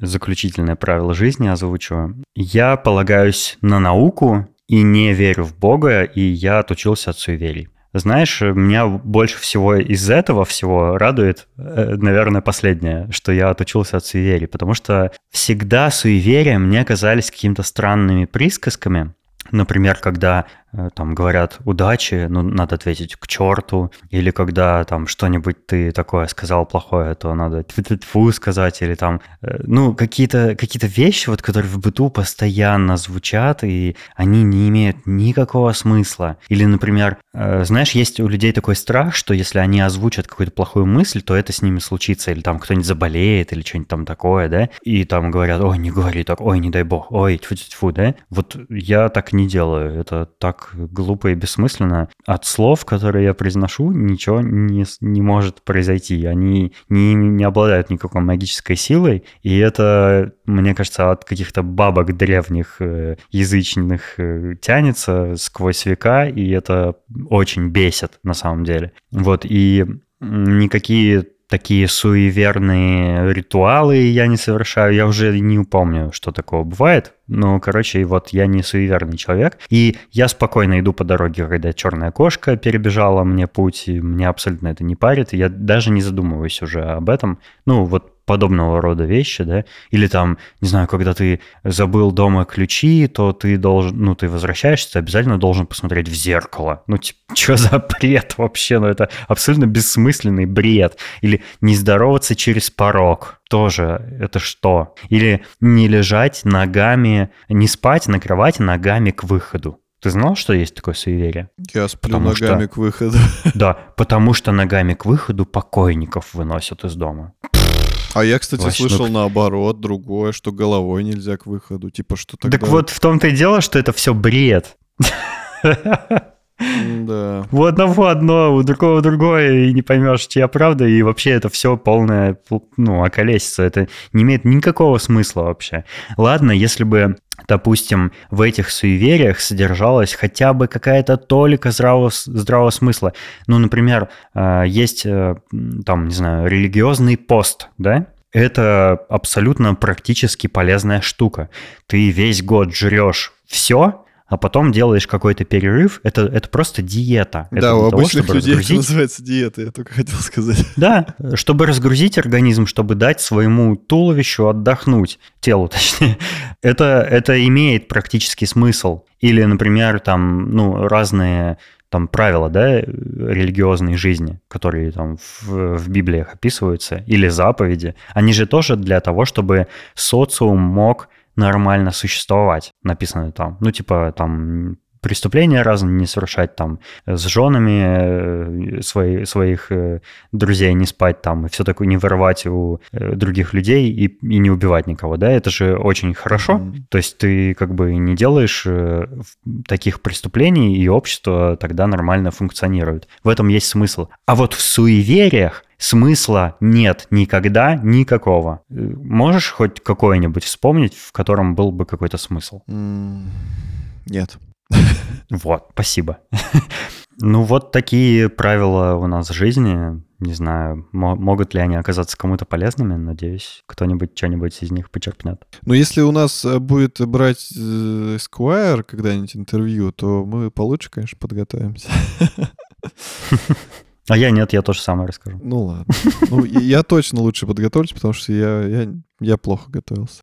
заключительное правило жизни озвучу. Я полагаюсь на науку и не верю в Бога, и я отучился от суеверий. Знаешь, меня больше всего из этого всего радует, э, наверное, последнее, что я отучился от суеверий, потому что всегда суеверия мне казались какими-то странными присказками, Например, когда там говорят удачи, ну, надо ответить к черту, или когда там что-нибудь ты такое сказал плохое, то надо тьфу сказать, или там, э, ну, какие-то какие вещи, вот, которые в быту постоянно звучат, и они не имеют никакого смысла. Или, например, э, знаешь, есть у людей такой страх, что если они озвучат какую-то плохую мысль, то это с ними случится, или там кто-нибудь заболеет, или что-нибудь там такое, да, и там говорят, ой, не говори так, ой, не дай бог, ой, тьфу-тьфу, да. Вот я так не делаю, это так глупо и бессмысленно. От слов, которые я произношу, ничего не, не может произойти. Они не, не обладают никакой магической силой, и это, мне кажется, от каких-то бабок древних э, язычных э, тянется сквозь века, и это очень бесит на самом деле. Вот, и никакие такие суеверные ритуалы я не совершаю. Я уже не помню, что такого бывает. Ну, короче, вот я не суеверный человек. И я спокойно иду по дороге, когда черная кошка перебежала мне путь, и мне абсолютно это не парит. Я даже не задумываюсь уже об этом. Ну, вот подобного рода вещи, да, или там, не знаю, когда ты забыл дома ключи, то ты должен, ну, ты возвращаешься, ты обязательно должен посмотреть в зеркало. Ну, типа, что за бред вообще? Ну, это абсолютно бессмысленный бред. Или не здороваться через порог. Тоже это что? Или не лежать ногами, не спать на кровати ногами к выходу. Ты знал, что есть такое суеверие? Я сплю потому ногами что, к выходу. Да, потому что ногами к выходу покойников выносят из дома. А я, кстати, Вообще, слышал ну... наоборот, другое, что головой нельзя к выходу. Типа, что тогда... Так вот в том-то и дело, что это все бред. Да. У одного одно, у другого другое, и не поймешь, чья правда, и вообще это все полное, ну, околесится. Это не имеет никакого смысла вообще. Ладно, если бы допустим, в этих суевериях содержалась хотя бы какая-то толика здравого, здравого смысла. Ну, например, э, есть э, там, не знаю, религиозный пост, да? Это абсолютно практически полезная штука. Ты весь год жрешь все, а потом делаешь какой-то перерыв, это, это просто диета. Это да, у обычных того, людей разгрузить... это называется диета, я только хотел сказать. Да, чтобы разгрузить организм, чтобы дать своему туловищу отдохнуть, телу точнее. Это, это имеет практический смысл. Или, например, там, ну, разные там правила, да, религиозной жизни, которые там в, в Библиях описываются, или заповеди, они же тоже для того, чтобы социум мог нормально существовать, написано там. Ну, типа, там преступления разные не совершать, там, с женами э, свои, своих э, друзей не спать там, и все такое, не вырывать у э, других людей и, и не убивать никого, да, это же очень хорошо. Mm-hmm. То есть ты как бы не делаешь таких преступлений, и общество тогда нормально функционирует. В этом есть смысл. А вот в суевериях смысла нет никогда никакого. Можешь хоть какой-нибудь вспомнить, в котором был бы какой-то смысл? Нет. Вот, спасибо. Ну вот такие правила у нас в жизни. Не знаю, могут ли они оказаться кому-то полезными. Надеюсь, кто-нибудь что-нибудь из них почерпнет. Ну если у нас э, будет брать э, Esquire когда-нибудь интервью, то мы получше, конечно, подготовимся. А я нет, я тоже самое расскажу. Ну ладно. Ну, я точно лучше подготовлюсь, потому что я, я, я плохо готовился.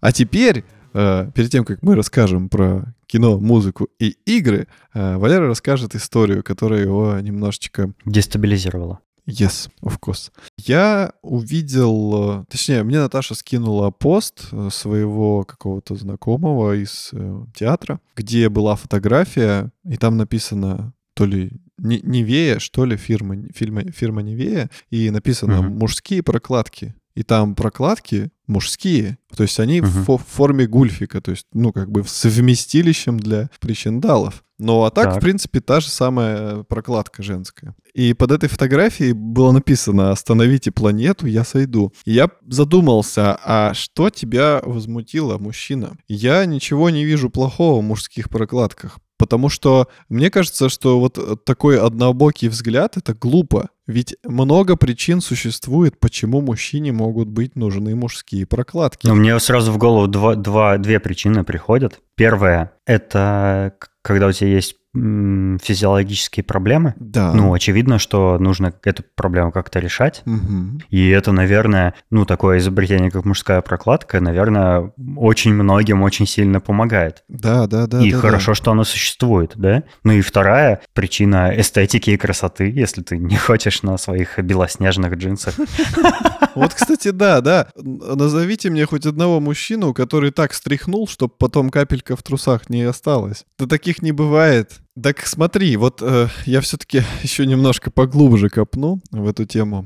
А теперь, э, перед тем, как мы расскажем про кино, музыку и игры, э, Валера расскажет историю, которая его немножечко... Дестабилизировала. Yes, of course. Я увидел, точнее, мне Наташа скинула пост э, своего какого-то знакомого из театра, где была фотография, и там написано то ли Невея, что ли, фирма, фирма, фирма Невея, и написано uh-huh. «мужские прокладки» и там прокладки мужские, то есть они uh-huh. в форме гульфика, то есть, ну, как бы совместилищем для причиндалов. Ну, а так, так, в принципе, та же самая прокладка женская. И под этой фотографией было написано «Остановите планету, я сойду». И я задумался, а что тебя возмутило, мужчина? Я ничего не вижу плохого в мужских прокладках. Потому что мне кажется, что вот такой однобокий взгляд — это глупо. Ведь много причин существует, почему мужчине могут быть нужны мужские прокладки. Ну, мне сразу в голову два, два, две причины приходят. Первое – это когда у тебя есть физиологические проблемы. Да. Ну, очевидно, что нужно эту проблему как-то решать. Угу. И это, наверное, ну, такое изобретение, как мужская прокладка, наверное, очень многим очень сильно помогает. Да, да, да. И да, хорошо, да. что оно существует, да? Ну и вторая причина эстетики и красоты, если ты не хочешь на своих белоснежных джинсах. Вот, кстати, да, да. Назовите мне хоть одного мужчину, который так стряхнул, чтобы потом капелька в трусах не осталась. Да таких не бывает. Так смотри, вот э, я все-таки еще немножко поглубже копну в эту тему.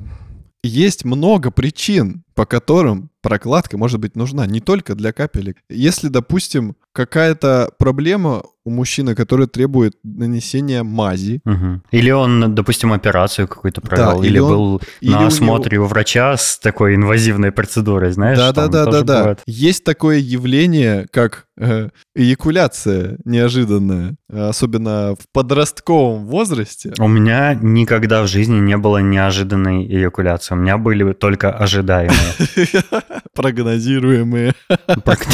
Есть много причин, по которым прокладка может быть нужна не только для капелек. Если, допустим, какая-то проблема у мужчины, которая требует нанесения мази. Угу. Или он, допустим, операцию какую-то провел, да, или, или он, был или на осмотре у, него... у врача с такой инвазивной процедурой, знаешь? Да, да, да, да, да. Есть такое явление, как э, эякуляция неожиданная, особенно в подростковом возрасте. У меня никогда в жизни не было неожиданной эякуляции, у меня были только ожидаемые. Прогнозируемые.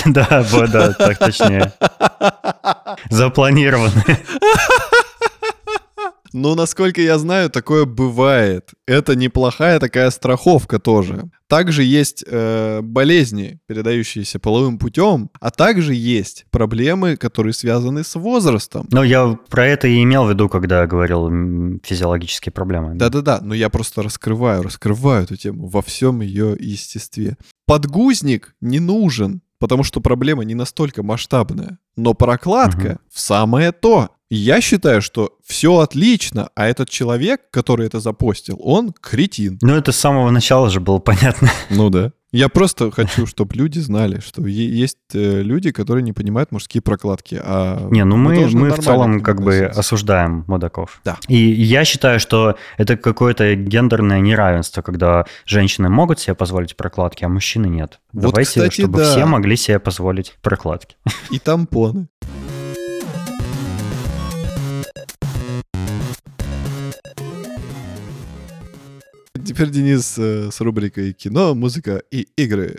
Да, да, так точнее. Запланированные. Ну, насколько я знаю, такое бывает. Это неплохая такая страховка тоже. Также есть э, болезни, передающиеся половым путем, а также есть проблемы, которые связаны с возрастом. Ну, я про это и имел в виду, когда говорил физиологические проблемы. Да-да-да, но я просто раскрываю, раскрываю эту тему во всем ее естестве. Подгузник не нужен, потому что проблема не настолько масштабная. Но прокладка угу. в самое то. Я считаю, что все отлично, а этот человек, который это запостил, он кретин. Ну, это с самого начала же было понятно. Ну да. Я просто хочу, чтобы люди знали, что есть э, люди, которые не понимают мужские прокладки. А не, ну мы, мы в целом как бы осуждаем мудаков. Да. И я считаю, что это какое-то гендерное неравенство, когда женщины могут себе позволить прокладки, а мужчины нет. Вот, Давайте, кстати, чтобы да. все могли себе позволить прокладки. И тампоны. Теперь Денис э, с рубрикой «Кино, музыка и игры».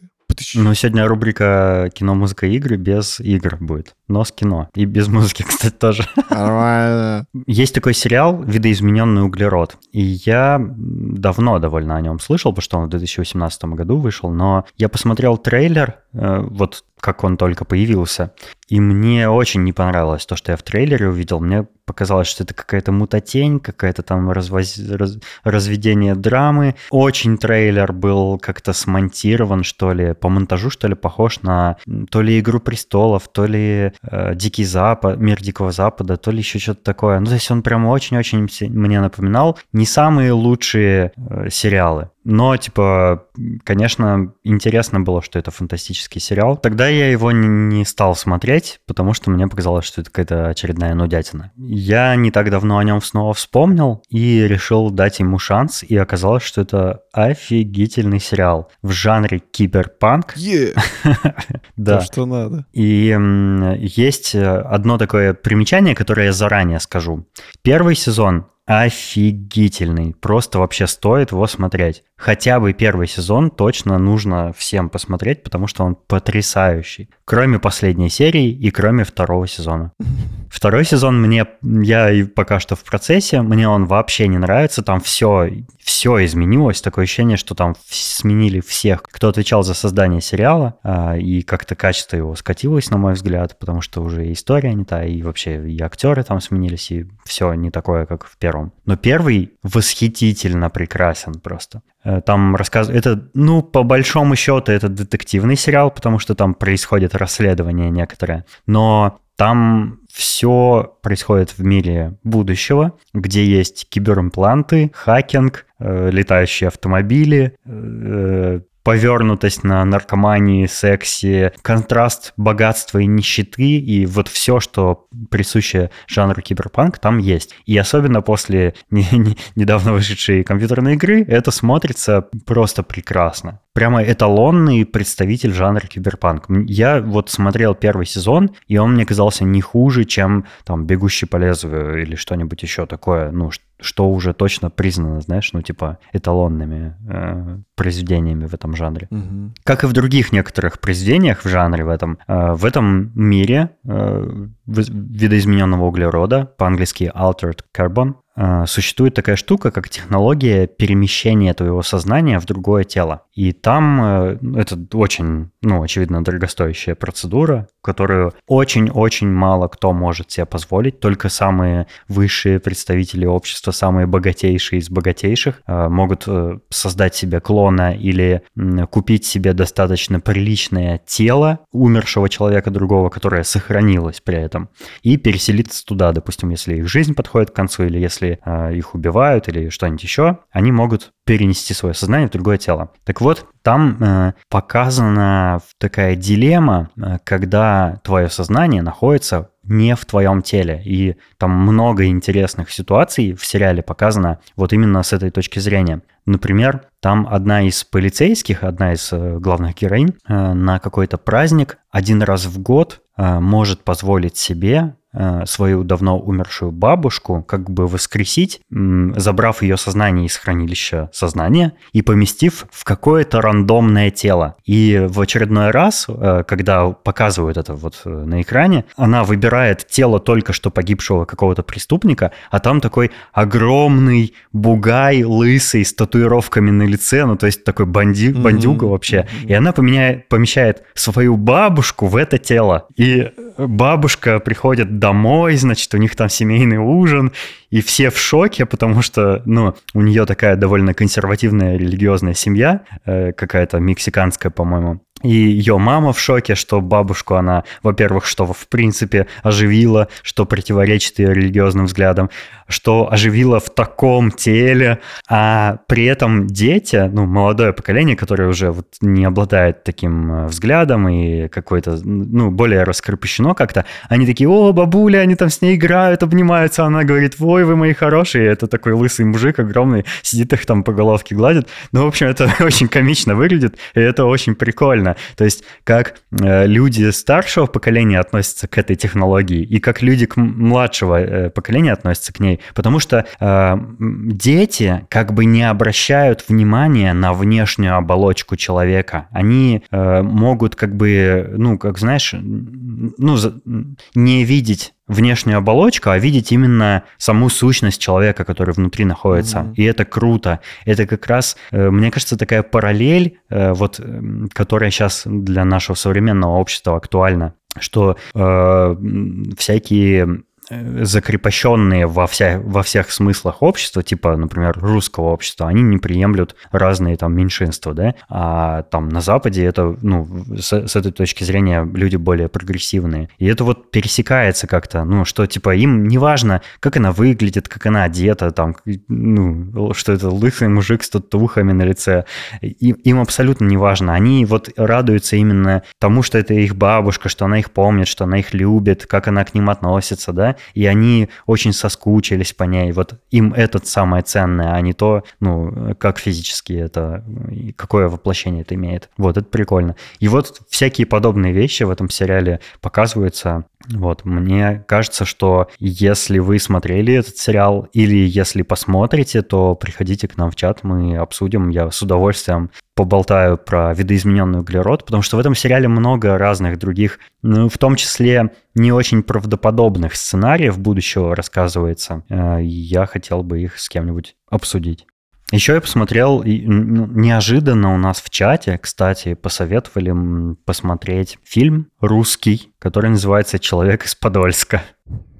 Ну, сегодня рубрика «Кино, музыка и игры» без игр будет. Но с кино. И без музыки, кстати, тоже. Нормально. Есть такой сериал «Видоизмененный углерод». И я давно довольно о нем слышал, потому что он в 2018 году вышел, но я посмотрел трейлер, э, вот как он только появился. И мне очень не понравилось то, что я в трейлере увидел. Мне показалось, что это какая-то мутатень, какая-то там развоз... раз... разведение драмы. Очень трейлер был как-то смонтирован, что ли, по монтажу, что ли, похож на то ли «Игру престолов», то ли э, «Дикий Запад», «Мир Дикого Запада», то ли еще что-то такое. Ну, то есть он прям очень-очень мне напоминал не самые лучшие э, сериалы. Но, типа, конечно, интересно было, что это фантастический сериал. Тогда я его не стал смотреть, потому что мне показалось, что это какая-то очередная нудятина. Я не так давно о нем снова вспомнил и решил дать ему шанс, и оказалось, что это офигительный сериал в жанре киберпанк. Yeah. да. То, что надо. И есть одно такое примечание, которое я заранее скажу. Первый сезон офигительный. Просто вообще стоит его смотреть. Хотя бы первый сезон точно нужно всем посмотреть, потому что он потрясающий. Кроме последней серии и кроме второго сезона. Второй сезон мне, я пока что в процессе, мне он вообще не нравится. Там все, все изменилось. Такое ощущение, что там сменили всех, кто отвечал за создание сериала. А, и как-то качество его скатилось, на мой взгляд, потому что уже история не та, и вообще и актеры там сменились, и все не такое, как в первом. Но первый восхитительно прекрасен просто. Э, там рассказывают... Это, ну, по большому счету, это детективный сериал, потому что там происходит расследование некоторое. Но там все происходит в мире будущего, где есть киберимпланты, хакинг, э, летающие автомобили, э, повернутость на наркомании, сексе, контраст богатства и нищеты, и вот все, что присуще жанру киберпанк, там есть. И особенно после не, не, недавно вышедшей компьютерной игры это смотрится просто прекрасно прямо эталонный представитель жанра киберпанк. Я вот смотрел первый сезон, и он мне казался не хуже, чем там «Бегущий по лезвию» или что-нибудь еще такое, ну, что уже точно признано, знаешь, ну, типа эталонными э, произведениями в этом жанре. Угу. Как и в других некоторых произведениях в жанре в этом, э, в этом мире э, видоизмененного углерода, по-английски altered carbon, э, существует такая штука, как технология перемещения твоего сознания в другое тело. И там э, это очень, ну, очевидно, дорогостоящая процедура, которую очень-очень мало кто может себе позволить. Только самые высшие представители общества, самые богатейшие из богатейших э, могут создать себе клона или купить себе достаточно приличное тело умершего человека другого, которое сохранилось при этом, и переселиться туда. Допустим, если их жизнь подходит к концу, или если э, их убивают, или что-нибудь еще, они могут перенести свое сознание в другое тело. Так вот, там э, показана такая дилемма, э, когда твое сознание находится не в твоем теле. И там много интересных ситуаций в сериале показано вот именно с этой точки зрения. Например, там одна из полицейских, одна из э, главных героинь э, на какой-то праздник один раз в год может позволить себе свою давно умершую бабушку как бы воскресить, забрав ее сознание из хранилища сознания и поместив в какое-то рандомное тело. И в очередной раз, э, когда показывают это вот э, на экране, она выбирает тело только что погибшего какого-то преступника, а там такой огромный бугай, лысый, с татуировками на лице, ну то есть такой банди, бандюга mm-hmm. вообще. И она поменяет, помещает свою бабушку в это тело. И бабушка приходит домой, значит, у них там семейный ужин, и все в шоке, потому что, ну, у нее такая довольно консервативная религиозная семья, э, какая-то мексиканская, по-моему. И ее мама в шоке, что бабушку она, во-первых, что в принципе оживила, что противоречит ее религиозным взглядам, что оживила в таком теле, а при этом дети, ну, молодое поколение, которое уже вот не обладает таким э, взглядом и какой-то, ну, более раскрепощено как-то, они такие, о, бабуля, они там с ней играют, обнимаются, она говорит, ой, вы мои хорошие, это такой лысый мужик огромный, сидит их там по головке гладит. Ну, в общем, это очень комично выглядит, и это очень прикольно. Прикольно. То есть, как э, люди старшего поколения относятся к этой технологии и как люди к младшего э, поколения относятся к ней. Потому что э, дети как бы не обращают внимания на внешнюю оболочку человека. Они э, могут как бы, ну, как знаешь, ну, не видеть внешнюю оболочку, а видеть именно саму сущность человека, который внутри находится. Mm-hmm. И это круто. Это как раз, э, мне кажется, такая параллель, э, вот, которая сейчас для нашего современного общества актуальна, что э, всякие закрепощенные во, вся, во всех смыслах общества, типа, например, русского общества, они не приемлют разные там меньшинства, да, а там на Западе это, ну, с, с этой точки зрения люди более прогрессивные. И это вот пересекается как-то, ну, что, типа, им не важно, как она выглядит, как она одета, там, ну, что это лысый мужик с татухами на лице, им, им абсолютно не важно. Они вот радуются именно тому, что это их бабушка, что она их помнит, что она их любит, как она к ним относится, да, и они очень соскучились по ней. Вот им это самое ценное, а не то, ну, как физически это, какое воплощение это имеет. Вот, это прикольно. И вот всякие подобные вещи в этом сериале показываются. Вот, мне кажется, что если вы смотрели этот сериал или если посмотрите, то приходите к нам в чат, мы обсудим. Я с удовольствием поболтаю про видоизмененный углерод, потому что в этом сериале много разных других, ну, в том числе не очень правдоподобных сценариев будущего рассказывается. Э, я хотел бы их с кем-нибудь обсудить. Еще я посмотрел, ну, неожиданно у нас в чате, кстати, посоветовали посмотреть фильм русский, который называется «Человек из Подольска».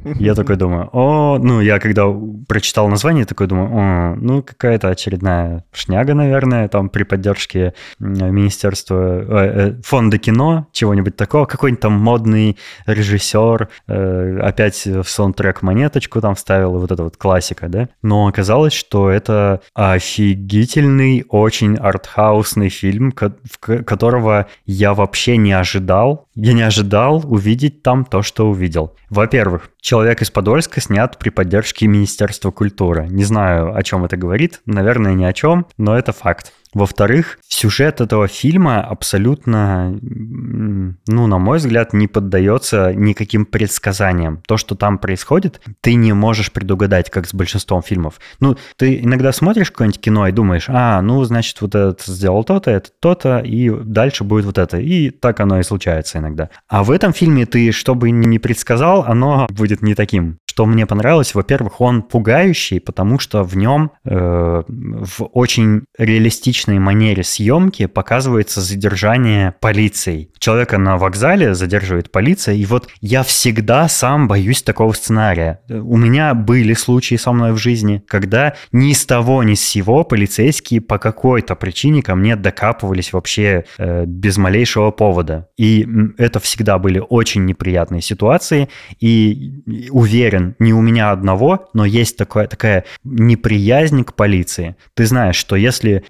Я такой думаю, о, ну, я когда прочитал название, такой думаю, о, ну, какая-то очередная шняга, наверное, там при поддержке Министерства, э, э, фонда кино, чего-нибудь такого, какой-нибудь там модный режиссер э, опять в саундтрек монеточку там вставил, вот это вот классика, да? Но оказалось, что это офигительный, очень артхаусный фильм, которого я вообще не ожидал. Я не ожидал увидеть там то, что увидел. Во-первых, «Человек из Подольска» снят при поддержке Министерства культуры. Не знаю, о чем это говорит, наверное, ни о чем, но это факт. Во-вторых, сюжет этого фильма абсолютно, ну, на мой взгляд, не поддается никаким предсказаниям. То, что там происходит, ты не можешь предугадать, как с большинством фильмов. Ну, ты иногда смотришь какое-нибудь кино и думаешь, а, ну, значит, вот этот сделал то-то, это то-то, и дальше будет вот это. И так оно и случается иногда. А в этом фильме ты, что бы ни предсказал, оно будет не таким. Что мне понравилось, во-первых, он пугающий, потому что в нем э, в очень реалистичной манере съемки показывается задержание полицией. Человека на вокзале задерживает полиция, и вот я всегда сам боюсь такого сценария. У меня были случаи со мной в жизни, когда ни с того ни с сего полицейские по какой-то причине ко мне докапывались вообще э, без малейшего повода. И это всегда были очень неприятные ситуации, и уверен, уверен, не у меня одного, но есть такая, такая неприязнь к полиции. Ты знаешь, что если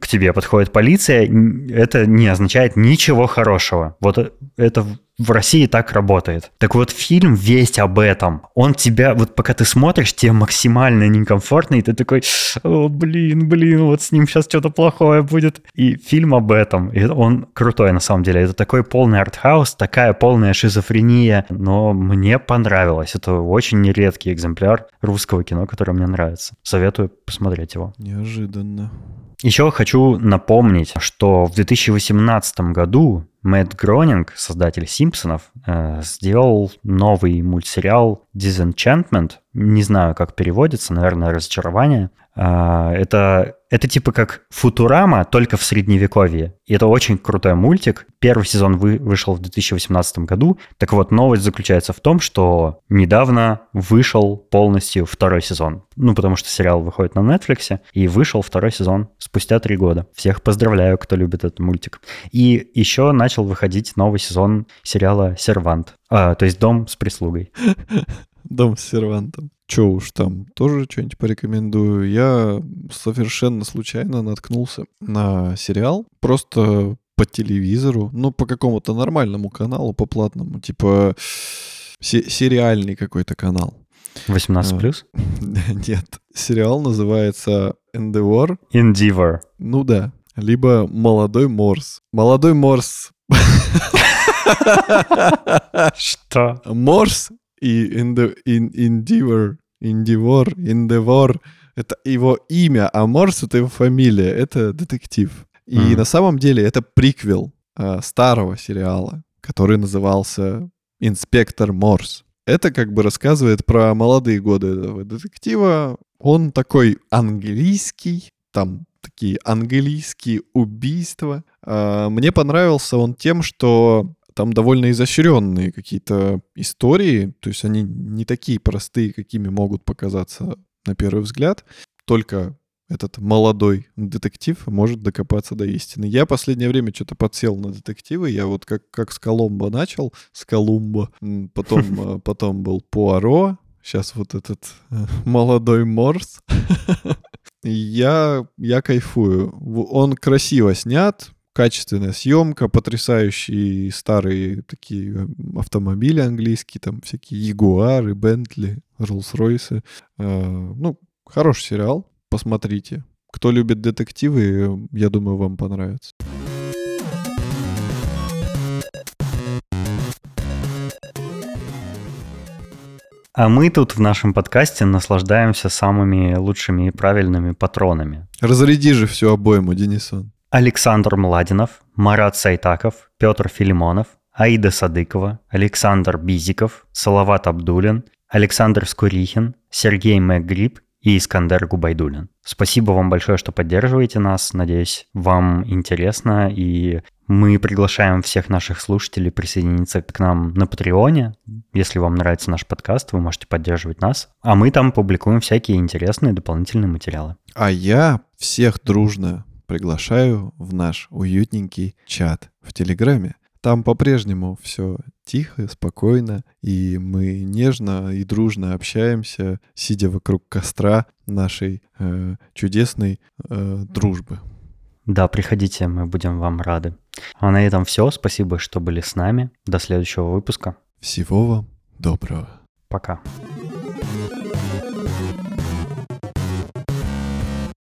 к тебе подходит полиция, это не означает ничего хорошего. Вот э, это в России так работает. Так вот, фильм весь об этом. Он тебя, вот пока ты смотришь, тебе максимально некомфортно, и ты такой, о, блин, блин, вот с ним сейчас что-то плохое будет. И фильм об этом. И он крутой, на самом деле. Это такой полный артхаус, такая полная шизофрения. Но мне понравилось. Это очень редкий экземпляр русского кино, который мне нравится. Советую посмотреть его. Неожиданно. Еще хочу напомнить, что в 2018 году Мэтт Гронинг, создатель «Симпсонов», э, сделал новый мультсериал «Disenchantment». Не знаю, как переводится, наверное, «Разочарование». Э, это это типа как Футурама, только в средневековье. И это очень крутой мультик. Первый сезон вы, вышел в 2018 году. Так вот, новость заключается в том, что недавно вышел полностью второй сезон. Ну, потому что сериал выходит на Netflix, и вышел второй сезон спустя три года. Всех поздравляю, кто любит этот мультик. И еще начал выходить новый сезон сериала «Сервант». А, то есть «Дом с прислугой». Дом с сервантом. Че уж там, тоже что-нибудь порекомендую. Я совершенно случайно наткнулся на сериал, просто по телевизору, ну, по какому-то нормальному каналу, по платному, типа се- сериальный какой-то канал. 18 плюс? Нет. Сериал называется Endeavor. Endeavor. Ну да. либо молодой Морс. Молодой Морс. Что? Морс и Endeavor, Endeavor, Endeavor — это его имя, а Морс — это его фамилия. Это детектив. И mm. на самом деле это приквел э, старого сериала, который назывался «Инспектор Морс». Это как бы рассказывает про молодые годы этого детектива. Он такой английский, там такие английские убийства. Э, мне понравился он тем, что там довольно изощренные какие-то истории, то есть они не такие простые, какими могут показаться на первый взгляд. Только этот молодой детектив может докопаться до истины. Я последнее время что-то подсел на детективы. Я вот как, как с Коломбо начал, с Колумбо, потом, э, потом был Пуаро, сейчас вот этот э, молодой Морс. я, я кайфую. Он красиво снят, качественная съемка, потрясающие старые такие э, автомобили английские, там всякие Ягуары, Бентли, Роллс-Ройсы. Ну, хороший сериал посмотрите. Кто любит детективы, я думаю, вам понравится. А мы тут в нашем подкасте наслаждаемся самыми лучшими и правильными патронами. Разряди же всю обойму, Денисон. Александр Младинов, Марат Сайтаков, Петр Филимонов, Аида Садыкова, Александр Бизиков, Салават Абдулин, Александр Скурихин, Сергей Мэггрип и Искандер Губайдулин. Спасибо вам большое, что поддерживаете нас. Надеюсь, вам интересно. И мы приглашаем всех наших слушателей присоединиться к нам на Патреоне. Если вам нравится наш подкаст, вы можете поддерживать нас. А мы там публикуем всякие интересные дополнительные материалы. А я всех дружно приглашаю в наш уютненький чат в Телеграме. Там по-прежнему все тихо, спокойно, и мы нежно и дружно общаемся, сидя вокруг костра нашей э, чудесной э, дружбы. Да, приходите, мы будем вам рады. А на этом все. Спасибо, что были с нами. До следующего выпуска. Всего вам доброго. Пока.